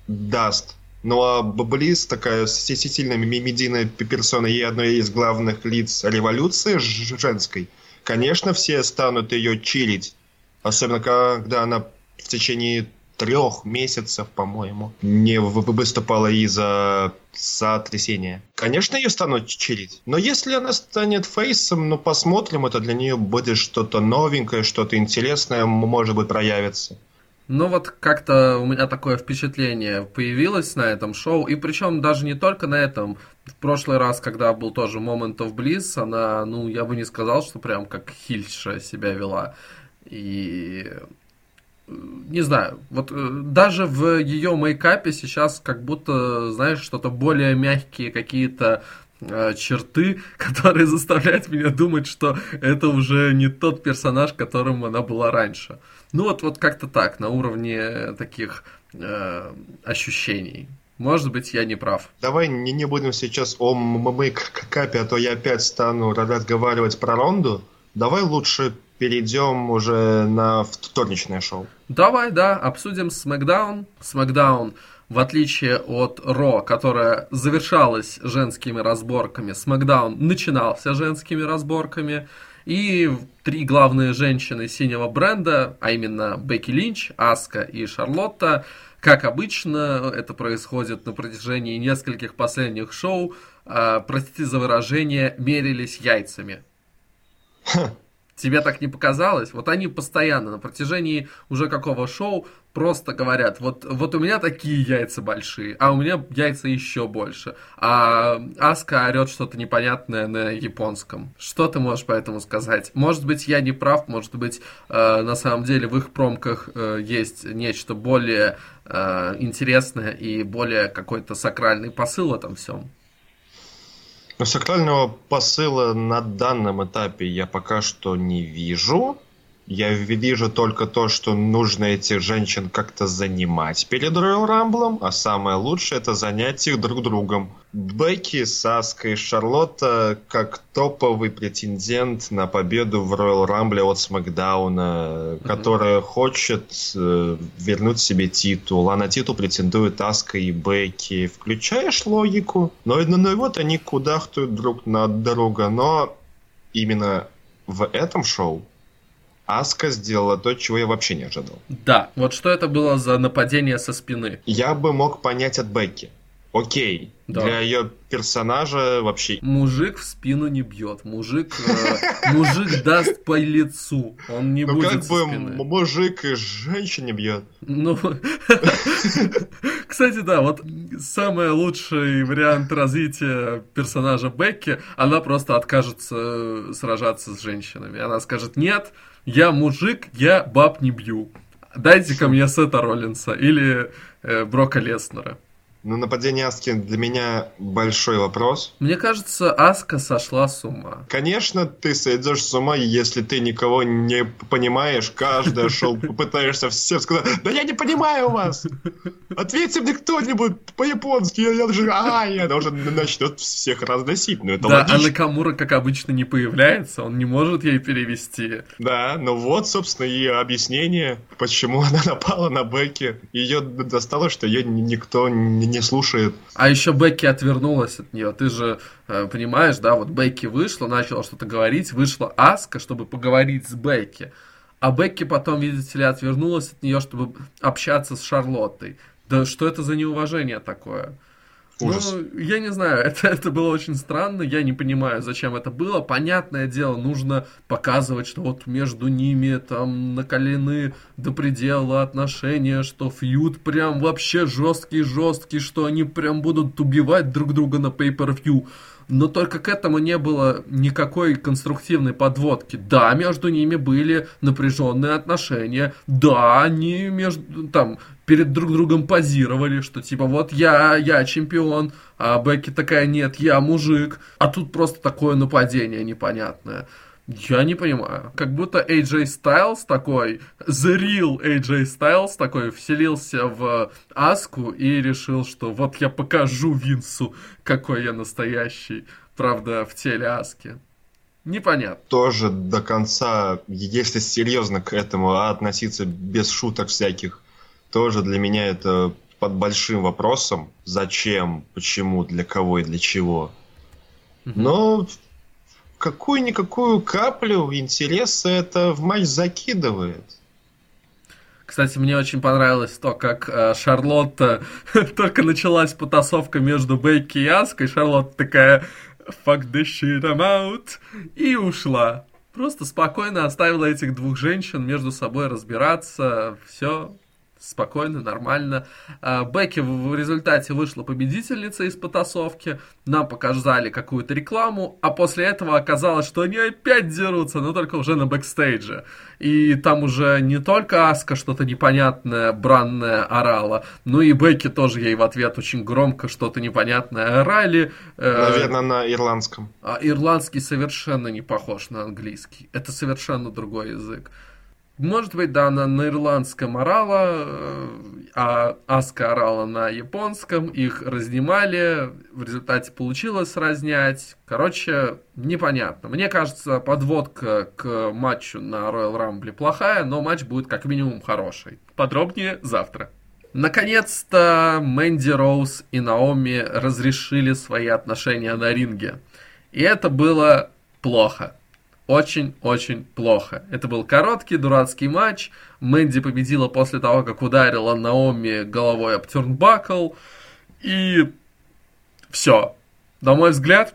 S2: даст. Ну а Баблис, такая сильная медийная персона и одной из главных лиц революции женской, конечно, все станут ее чилить. Особенно, когда она в течение трех месяцев, по-моему, не выступала из-за сотрясения. Конечно, ее станут чилить. Но если она станет фейсом, ну посмотрим, это для нее будет что-то новенькое, что-то интересное, может быть, проявится.
S1: Ну вот как-то у меня такое впечатление появилось на этом шоу, и причем даже не только на этом. В прошлый раз, когда был тоже Moment of Bliss, она, ну, я бы не сказал, что прям как хильша себя вела. И не знаю, вот э, даже в ее мейкапе сейчас как будто, знаешь, что-то более мягкие какие-то э, черты, которые заставляют меня думать, что это уже не тот персонаж, которым она была раньше. Ну вот, вот как-то так, на уровне таких э, ощущений. Может быть, я не прав.
S2: Давай не, не будем сейчас о мейкапе, а то я опять стану разговаривать про Ронду. Давай лучше перейдем уже на вторничное шоу.
S1: Давай, да, обсудим SmackDown. SmackDown, в отличие от Ро, которая завершалась женскими разборками, SmackDown начинался женскими разборками. И три главные женщины синего бренда, а именно Бекки Линч, Аска и Шарлотта, как обычно, это происходит на протяжении нескольких последних шоу, э, простите за выражение, мерились яйцами. Тебе так не показалось? Вот они постоянно на протяжении уже какого шоу просто говорят, вот, вот у меня такие яйца большие, а у меня яйца еще больше. А Аска орет что-то непонятное на японском. Что ты можешь по этому сказать? Может быть, я не прав, может быть, э, на самом деле в их промках э, есть нечто более э, интересное и более какой-то сакральный посыл в этом всем.
S2: Но сакрального посыла на данном этапе я пока что не вижу. Я вижу только то, что нужно этих женщин как-то занимать перед Royal Rumble, а самое лучшее это занять их друг другом. Бекки, Саска и Шарлотта как топовый претендент на победу в Royal Rumble от Смакдауна, mm-hmm. которая хочет э, вернуть себе титул, а на титул претендуют Аска и Бекки. Включаешь логику? Но, ну, ну, вот они кудахтают друг на друга, но именно в этом шоу Аска сделала то, чего я вообще не ожидал.
S1: Да, вот что это было за нападение со спины?
S2: Я бы мог понять от Бекки. Окей, Да. Для ее персонажа вообще...
S1: Мужик в спину не бьет. Мужик, э, мужик даст по лицу. Он не ну, будет как бы спины.
S2: мужик и женщине бьет.
S1: Ну, кстати, да, вот самый лучший вариант развития персонажа Бекки, она просто откажется э, сражаться с женщинами. Она скажет, нет, я мужик, я баб не бью. Дайте-ка мне Сета Роллинса или э, Брока Леснера.
S2: Ну, нападение Аски для меня большой вопрос.
S1: Мне кажется, Аска сошла с ума.
S2: Конечно, ты сойдешь с ума, если ты никого не понимаешь. Каждое шоу попытаешься всем сказать, да я не понимаю вас. Ответьте мне кто-нибудь по-японски. Я, уже, а, я уже начнет всех разносить. Ну, это
S1: да, логично. а Накамура, как обычно, не появляется. Он не может ей перевести.
S2: Да, ну вот, собственно, и объяснение, почему она напала на Бекки. Ее достало, что ее никто не не слушает.
S1: А еще Бекки отвернулась от нее. Ты же э, понимаешь, да, вот Бекки вышла, начала что-то говорить, вышла Аска, чтобы поговорить с Бекки. А Бекки потом, видите ли, отвернулась от нее, чтобы общаться с Шарлоттой. Да что это за неуважение такое? Ужас. Ну, я не знаю, это, это было очень странно, я не понимаю, зачем это было. Понятное дело, нужно показывать, что вот между ними там накалены до предела отношения, что фьюд прям вообще жесткий-жесткий, что они прям будут убивать друг друга на pay-per-view но только к этому не было никакой конструктивной подводки. Да, между ними были напряженные отношения, да, они между, там, перед друг другом позировали, что типа вот я, я чемпион, а Бекки такая нет, я мужик, а тут просто такое нападение непонятное. Я не понимаю. Как будто AJ Styles такой, the real AJ Styles такой, вселился в Аску и решил, что вот я покажу Винсу, какой я настоящий. Правда, в теле Аски. Непонятно.
S2: Тоже до конца, если серьезно к этому относиться без шуток всяких, тоже для меня это под большим вопросом. Зачем, почему, для кого и для чего. Но какую-никакую каплю интереса это в матч закидывает.
S1: Кстати, мне очень понравилось то, как э, Шарлотта только началась потасовка между Бейки и Аской. Шарлотта такая fuck this shit, I'm out. И ушла. Просто спокойно оставила этих двух женщин между собой разбираться. Все, спокойно, нормально. А, Бекки в результате вышла победительница из потасовки, нам показали какую-то рекламу, а после этого оказалось, что они опять дерутся, но только уже на бэкстейдже. И там уже не только Аска что-то непонятное, бранное орала, но и Бекки тоже ей в ответ очень громко что-то непонятное орали.
S2: Э, Наверное, на ирландском.
S1: А ирландский совершенно не похож на английский. Это совершенно другой язык. Может быть, да, она на ирландском орала, э, а Аска орала на японском, их разнимали, в результате получилось разнять. Короче, непонятно. Мне кажется, подводка к матчу на Royal Rumble плохая, но матч будет как минимум хороший. Подробнее завтра. Наконец-то Мэнди Роуз и Наоми разрешили свои отношения на ринге. И это было плохо очень-очень плохо. Это был короткий, дурацкий матч. Мэнди победила после того, как ударила Наоми головой об тюрнбакл. И все. На мой взгляд,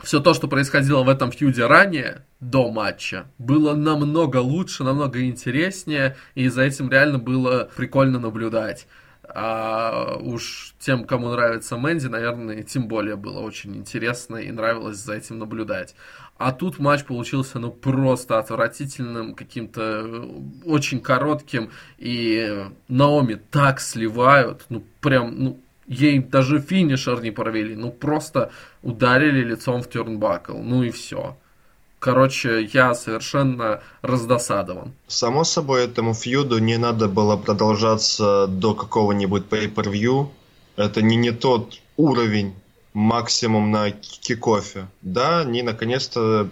S1: все то, что происходило в этом фьюде ранее, до матча, было намного лучше, намного интереснее, и за этим реально было прикольно наблюдать. А уж тем, кому нравится Мэнди, наверное, тем более было очень интересно и нравилось за этим наблюдать. А тут матч получился, ну, просто отвратительным, каким-то э, очень коротким. И Наоми так сливают, ну, прям, ну, ей даже финишер не провели. Ну, просто ударили лицом в тюрнбакл. Ну и все. Короче, я совершенно раздосадован.
S2: Само собой, этому фьюду не надо было продолжаться до какого-нибудь pay-per-view. Это не, не тот уровень максимум на кикофе. Да, они наконец-то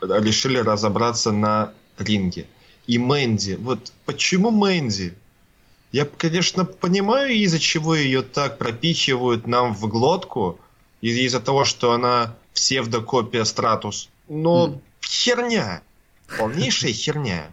S2: решили разобраться на ринге. И Мэнди, вот почему Мэнди? Я, конечно, понимаю, из-за чего ее так пропихивают нам в глотку, из-за того, что она псевдокопия Стратус. Но mm. херня. Полнейшая херня.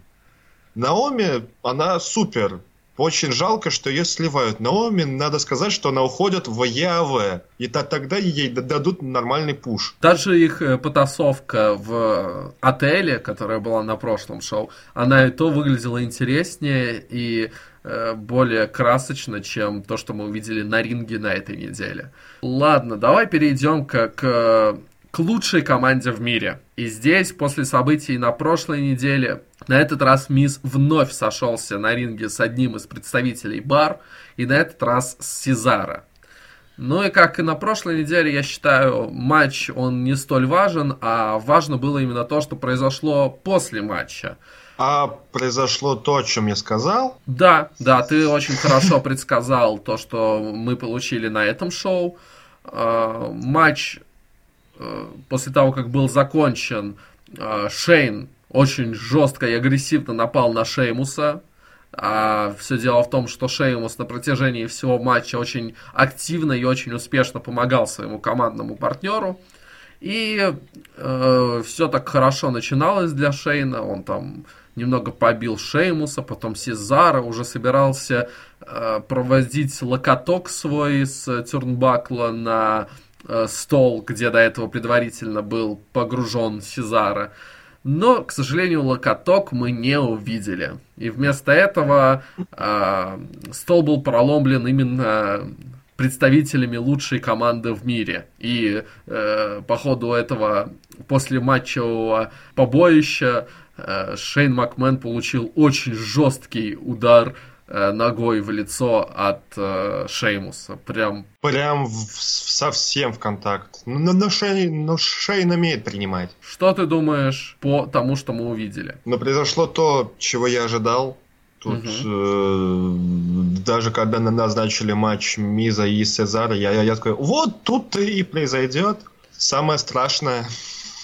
S2: Наоми, она супер очень жалко, что ее сливают. Наоми, надо сказать, что она уходит в ЕАВ. И то, тогда ей дадут нормальный пуш.
S1: Даже их э, потасовка в отеле, которая была на прошлом шоу, она и то выглядела интереснее и э, более красочно, чем то, что мы увидели на ринге на этой неделе. Ладно, давай перейдем к, к к лучшей команде в мире. И здесь, после событий на прошлой неделе, на этот раз Мисс вновь сошелся на ринге с одним из представителей бар, и на этот раз с Сезара. Ну и как и на прошлой неделе, я считаю, матч он не столь важен, а важно было именно то, что произошло после матча.
S2: А произошло то, о чем я сказал?
S1: Да, да, ты очень хорошо предсказал то, что мы получили на этом шоу. А, матч Э, после того, как был закончен, э, Шейн очень жестко и агрессивно напал на Шеймуса. А все дело в том, что Шеймус на протяжении всего матча очень активно и очень успешно помогал своему командному партнеру. И э, все так хорошо начиналось для Шейна. Он там немного побил Шеймуса, потом Сезара, уже собирался э, проводить локоток свой с Тюрнбакла на Э, стол, где до этого предварительно был погружен Сезара. Но, к сожалению, локоток мы не увидели. И вместо этого э, стол был проломлен именно представителями лучшей команды в мире. И э, по ходу этого после матчевого побоища э, Шейн Макмен получил очень жесткий удар ногой в лицо от э, Шеймуса. Прям...
S2: Прям в, совсем в контакт. Но, ну, но, Шейн, но Шейн умеет принимать.
S1: Что ты думаешь по тому, что мы увидели?
S2: Ну, произошло то, чего я ожидал. Тут угу. э, даже когда назначили матч Миза и Сезара, я, я, я такой, вот тут и произойдет самое страшное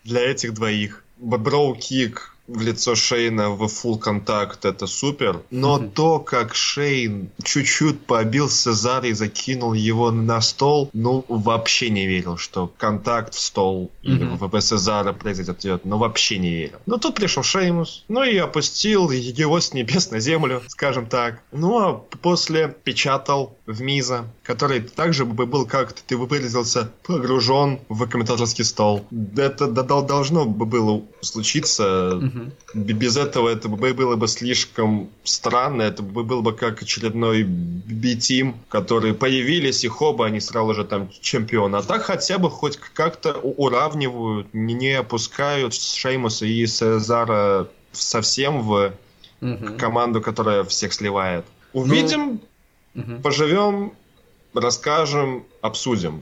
S2: для этих двоих. Броу-кик в лицо Шейна в full контакт, это супер. Но mm-hmm. то, как Шейн чуть-чуть побил Сезара и закинул его на стол, ну, вообще не верил, что контакт в стол mm-hmm. или в Сезара произойдет. Ну, вообще не верил. Но тут пришел Шеймус, ну и опустил его с небес на землю, скажем так. Ну, а после печатал в Миза, который также бы был, как ты выразился, погружен в комментаторский стол. Это должно бы было случиться. Mm-hmm без этого это было бы слишком странно. Это было бы как очередной B-тим, которые появились, и хоба, они сразу же там чемпионы. А так хотя бы хоть как-то уравнивают, не опускают Шеймуса и Сезара совсем в угу. команду, которая всех сливает. Увидим, ну, угу. поживем, расскажем, обсудим.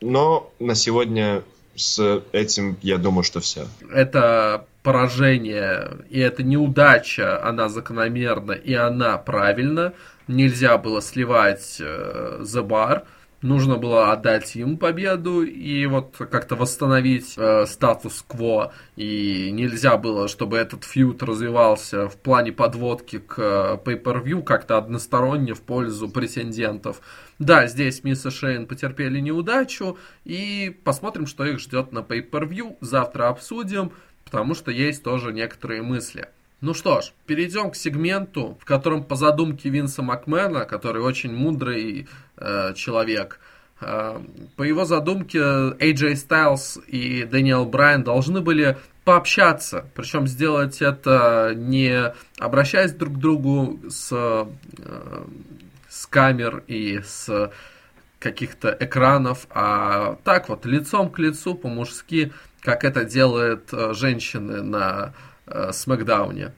S2: Но на сегодня с этим, я думаю, что все.
S1: Это поражение, и эта неудача, она закономерна, и она правильна. Нельзя было сливать э, The Bar, нужно было отдать им победу и вот как-то восстановить э, статус-кво. И нельзя было, чтобы этот фьют развивался в плане подводки к э, pay-per-view как-то односторонне в пользу претендентов. Да, здесь Мисс и Шейн потерпели неудачу, и посмотрим, что их ждет на pay-per-view. Завтра обсудим потому что есть тоже некоторые мысли. Ну что ж, перейдем к сегменту, в котором по задумке Винса Макмена, который очень мудрый э, человек, э, по его задумке AJ Styles и Дэниел Брайан должны были пообщаться, причем сделать это не обращаясь друг к другу с, э, с камер и с каких-то экранов, а так вот лицом к лицу по-мужски как это делают э, женщины на э, Смакдауне.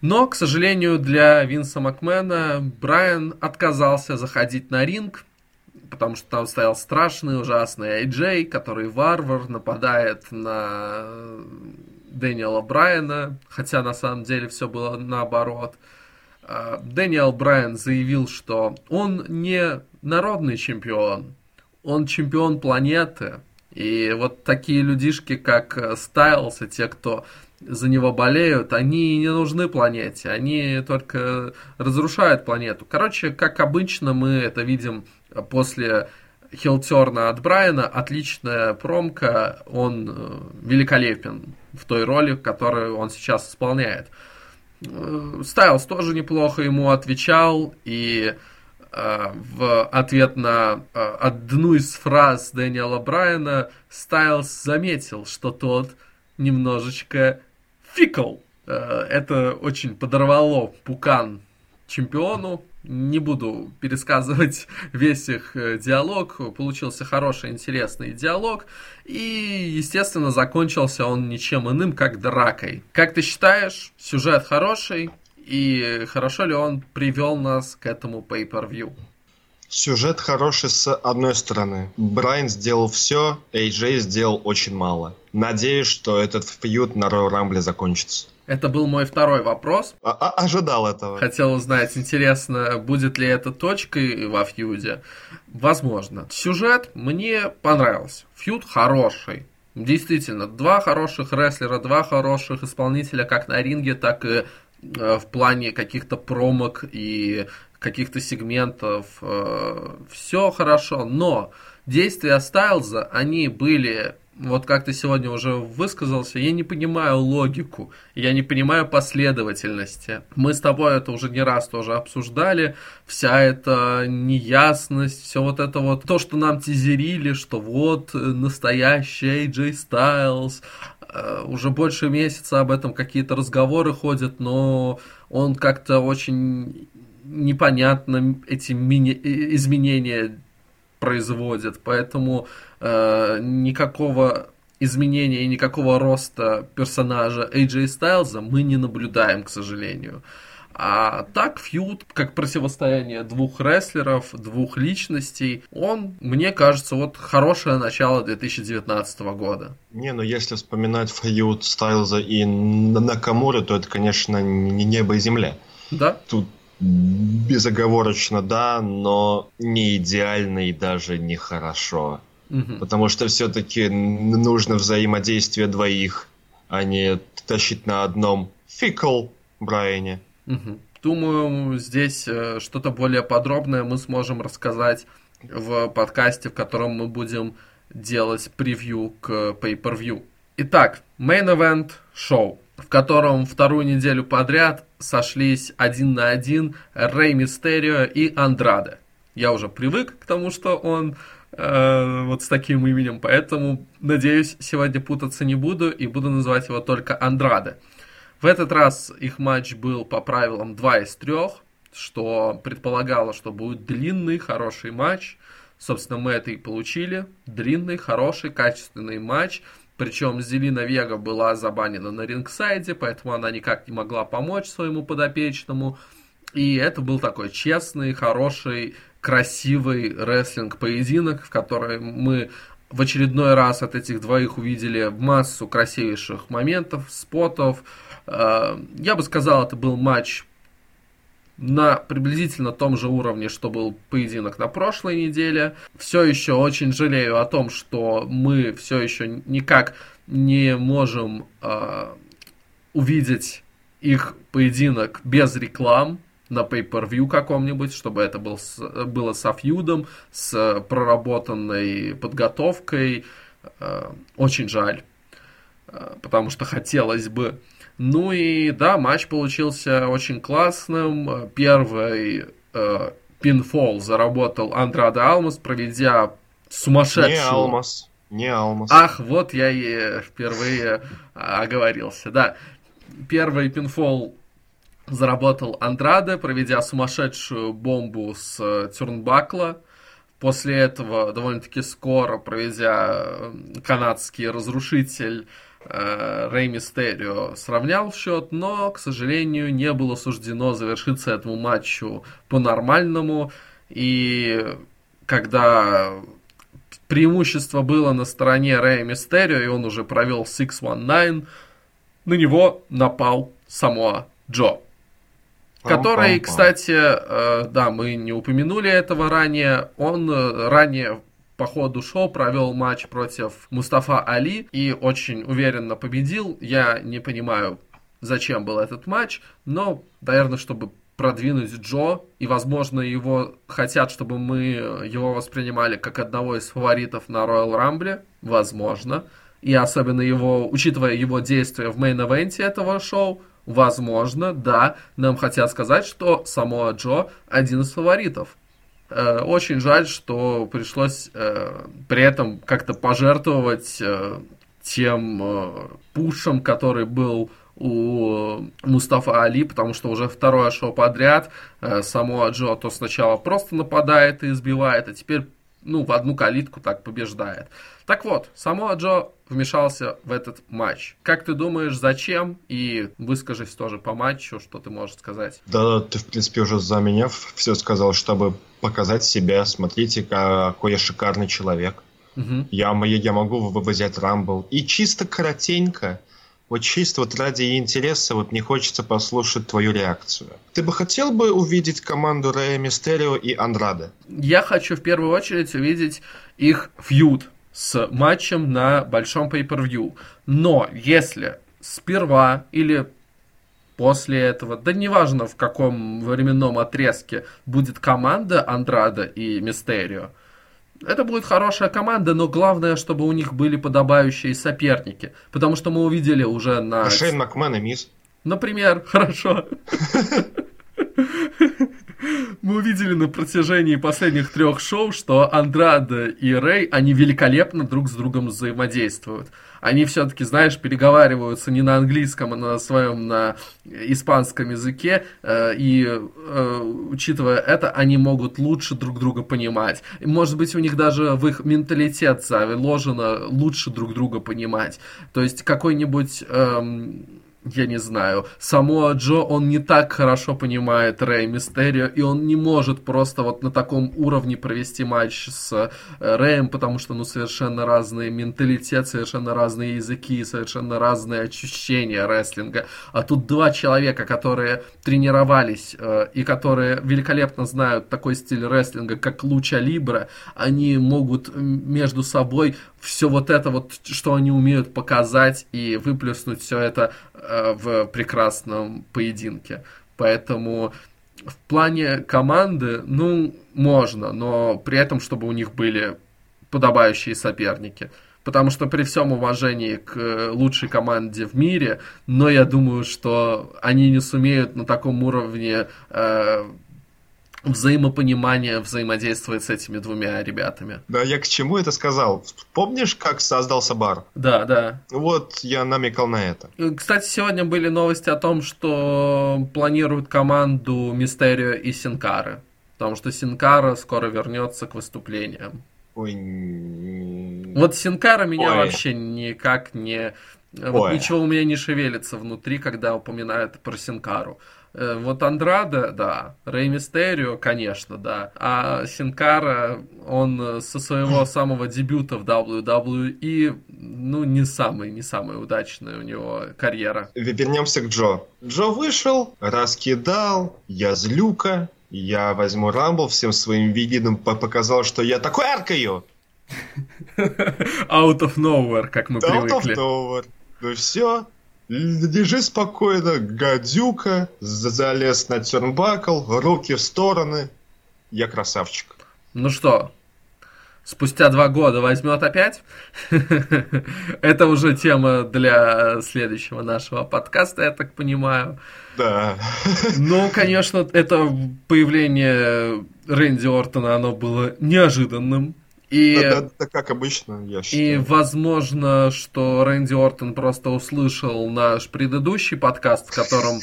S1: Но, к сожалению, для Винса Макмена Брайан отказался заходить на ринг, потому что там стоял страшный, ужасный AJ, который варвар, нападает на Дэниела Брайана, хотя на самом деле все было наоборот. Э, Дэниел Брайан заявил, что он не народный чемпион, он чемпион планеты, и вот такие людишки, как Стайлс и те, кто за него болеют, они не нужны планете, они только разрушают планету. Короче, как обычно мы это видим после Хилтерна от Брайана, отличная промка, он э, великолепен в той роли, которую он сейчас исполняет. Стайлз тоже неплохо ему отвечал, и э, в ответ на э, одну из фраз Дэниела Брайана Стайлз заметил, что тот немножечко фикл. Э, это очень подорвало пукан чемпиону. Не буду пересказывать весь их э, диалог. Получился хороший, интересный диалог. И, естественно, закончился он ничем иным, как дракой. Как ты считаешь, сюжет хороший? И хорошо ли он привел нас к этому pay-per-view?
S2: Сюжет хороший с одной стороны. Брайан сделал все, AJ сделал очень мало. Надеюсь, что этот фьюд на Royal Rumble закончится.
S1: Это был мой второй вопрос.
S2: А -а Ожидал этого.
S1: Хотел узнать, интересно, будет ли это точкой во фьюде. Возможно. Сюжет мне понравился. Фьюд хороший. Действительно, два хороших рестлера, два хороших исполнителя как на ринге, так и в плане каких-то промок и каких-то сегментов. Э, все хорошо, но действия Стайлза, они были вот как ты сегодня уже высказался, я не понимаю логику, я не понимаю последовательности. Мы с тобой это уже не раз тоже обсуждали, вся эта неясность, все вот это вот, то, что нам тизерили, что вот настоящий AJ Styles, э, уже больше месяца об этом какие-то разговоры ходят, но он как-то очень непонятно эти мини- изменения производит, поэтому э, никакого изменения и никакого роста персонажа AJ Styles мы не наблюдаем, к сожалению. А так фьюд, как противостояние двух рестлеров, двух личностей, он, мне кажется, вот хорошее начало 2019 года.
S2: Не, ну если вспоминать фьюд Стайлза и Накамура, то это, конечно, не небо и земля.
S1: Да.
S2: Тут безоговорочно да, но не идеально и даже не хорошо. Угу. Потому что все-таки нужно взаимодействие двоих, а не тащить на одном фикл Брайане.
S1: Думаю, здесь э, что-то более подробное мы сможем рассказать в подкасте, в котором мы будем делать превью к Pay-Per-View. Итак, Main Event шоу в котором вторую неделю подряд сошлись один на один Рэй Мистерио и Андраде. Я уже привык к тому, что он э, вот с таким именем, поэтому, надеюсь, сегодня путаться не буду и буду называть его только Андраде. В этот раз их матч был по правилам 2 из 3, что предполагало, что будет длинный, хороший матч. Собственно, мы это и получили. Длинный, хороший, качественный матч – причем Зелина Вега была забанена на рингсайде, поэтому она никак не могла помочь своему подопечному. И это был такой честный, хороший, красивый рестлинг-поединок, в который мы в очередной раз от этих двоих увидели массу красивейших моментов, спотов. Э, я бы сказал, это был матч на приблизительно том же уровне, что был поединок на прошлой неделе. Все еще очень жалею о том, что мы все еще никак не можем э, увидеть их поединок без реклам на pay-per-view каком-нибудь, чтобы это был с, было со фьюдом, с проработанной подготовкой. Э, очень жаль, э, потому что хотелось бы ну и да, матч получился очень классным. Первый э, пинфол заработал Андрада Алмас, проведя сумасшедшую... Не
S2: Алмас, не Алмас.
S1: Ах, вот я и впервые оговорился. Да, первый пинфол заработал Андраде, проведя сумасшедшую бомбу с э, Тюрнбакла. После этого довольно-таки скоро, проведя э, канадский разрушитель Э, Рэй Мистерио сравнял счет, но, к сожалению, не было суждено завершиться этому матчу по-нормальному. И когда преимущество было на стороне Рэя Мистерио, и он уже провел 619, на него напал Самоа Джо. Который, кстати, э, да, мы не упомянули этого ранее, он э, ранее по ходу шоу провел матч против Мустафа Али и очень уверенно победил. Я не понимаю, зачем был этот матч, но, наверное, чтобы продвинуть Джо, и, возможно, его хотят, чтобы мы его воспринимали как одного из фаворитов на Royal Rumble, возможно. И особенно его, учитывая его действия в мейн-эвенте этого шоу, возможно, да, нам хотят сказать, что Самоа Джо один из фаворитов. Э, очень жаль, что пришлось э, при этом как-то пожертвовать э, тем пушем, который был у Мустафа Али, потому что уже второе шоу подряд само Джо то сначала просто нападает и избивает, а теперь ну, в одну калитку так побеждает. Так вот, само Джо вмешался в этот матч. Как ты думаешь, зачем? И выскажись тоже по матчу, что ты можешь сказать.
S2: Да, ты, в принципе, уже за меня все сказал, чтобы показать себя. Смотрите, какой я шикарный человек. Угу. Я, я могу взять Рамбл. И чисто коротенько, вот чисто вот ради интереса, вот мне хочется послушать твою реакцию. Ты бы хотел бы увидеть команду Рэя Мистерио и Андрада?
S1: Я хочу в первую очередь увидеть их фьюд с матчем на большом pay-per-view. Но если сперва или после этого, да неважно в каком временном отрезке, будет команда Андрада и Мистерио, это будет хорошая команда, но главное, чтобы у них были подобающие соперники. Потому что мы увидели уже на...
S2: Шейн Макмен и Мисс.
S1: Например, хорошо. Мы увидели на протяжении последних трех шоу, что Андрада и Рэй, они великолепно друг с другом взаимодействуют. Они все-таки, знаешь, переговариваются не на английском, а на своем, на испанском языке, э, и э, учитывая это, они могут лучше друг друга понимать. может быть, у них даже в их менталитет заложено лучше друг друга понимать. То есть какой-нибудь... Эм, я не знаю, само Джо, он не так хорошо понимает Рэй Мистерио, и он не может просто вот на таком уровне провести матч с э, Рэем, потому что, ну, совершенно разный менталитет, совершенно разные языки, совершенно разные ощущения рестлинга. А тут два человека, которые тренировались э, и которые великолепно знают такой стиль рестлинга, как Луча Либра, они могут между собой все вот это вот, что они умеют показать и выплеснуть все это э, в прекрасном поединке. Поэтому в плане команды, ну, можно, но при этом, чтобы у них были подобающие соперники. Потому что при всем уважении к э, лучшей команде в мире, но я думаю, что они не сумеют на таком уровне э, взаимопонимание взаимодействует с этими двумя ребятами.
S2: Да, я к чему это сказал? Помнишь, как создался бар?
S1: Да, да.
S2: Вот я намекал на это.
S1: Кстати, сегодня были новости о том, что планируют команду Мистерио и Синкары. Потому что Синкара скоро вернется к выступлениям. Ой. Вот Синкара меня Ой. вообще никак не... Ой. Вот ничего у меня не шевелится внутри, когда упоминают про Синкару. Э, вот Андрада, да. Рэй Мистерио, конечно, да. А Синкара, он со своего самого дебюта в WWE, ну, не самый, не самая удачная у него карьера.
S2: Вернемся к Джо. Джо вышел, раскидал, я злюка, я возьму Рамбл, всем своим видом показал, что я такой аркаю.
S1: Out of nowhere, как мы Out привыкли. Out of nowhere.
S2: Ну все, Лежи спокойно, гадюка, залез на тернбакл, руки в стороны. Я красавчик.
S1: Ну что, спустя два года возьмет опять? Это уже тема для следующего нашего подкаста, я так понимаю.
S2: Да.
S1: Ну, конечно, это появление Рэнди Ортона, оно было неожиданным.
S2: И, да, да, да, как обычно, я считаю.
S1: И возможно, что Рэнди Ортон просто услышал наш предыдущий подкаст, в котором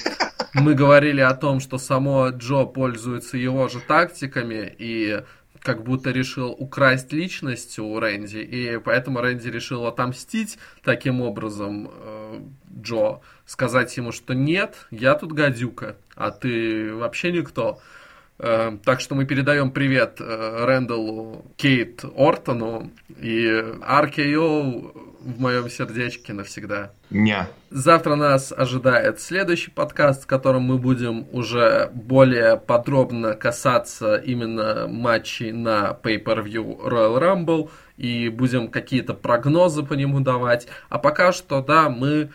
S1: мы говорили о том, что само Джо пользуется его же тактиками и как будто решил украсть личность у Рэнди, и поэтому Рэнди решил отомстить таким образом э, Джо, сказать ему, что нет, я тут гадюка, а ты вообще никто. Э, так что мы передаем привет э, Рэндаллу Кейт Ортону и RKO в моем сердечке навсегда.
S2: Не.
S1: Завтра нас ожидает следующий подкаст, в котором мы будем уже более подробно касаться именно матчей на Pay-Per-View Royal Rumble и будем какие-то прогнозы по нему давать. А пока что, да, мы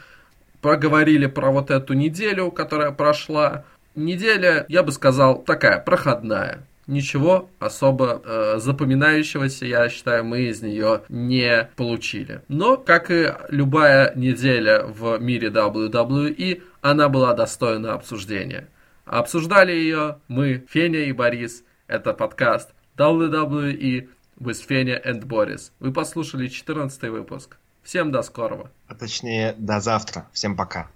S1: проговорили про вот эту неделю, которая прошла, Неделя, я бы сказал, такая проходная. Ничего особо э, запоминающегося, я считаю, мы из нее не получили. Но, как и любая неделя в мире WWE, она была достойна обсуждения. Обсуждали ее мы, Феня и Борис. Это подкаст WWE with Феня and Борис. Вы послушали 14 выпуск. Всем до скорого.
S2: А точнее, до завтра. Всем пока.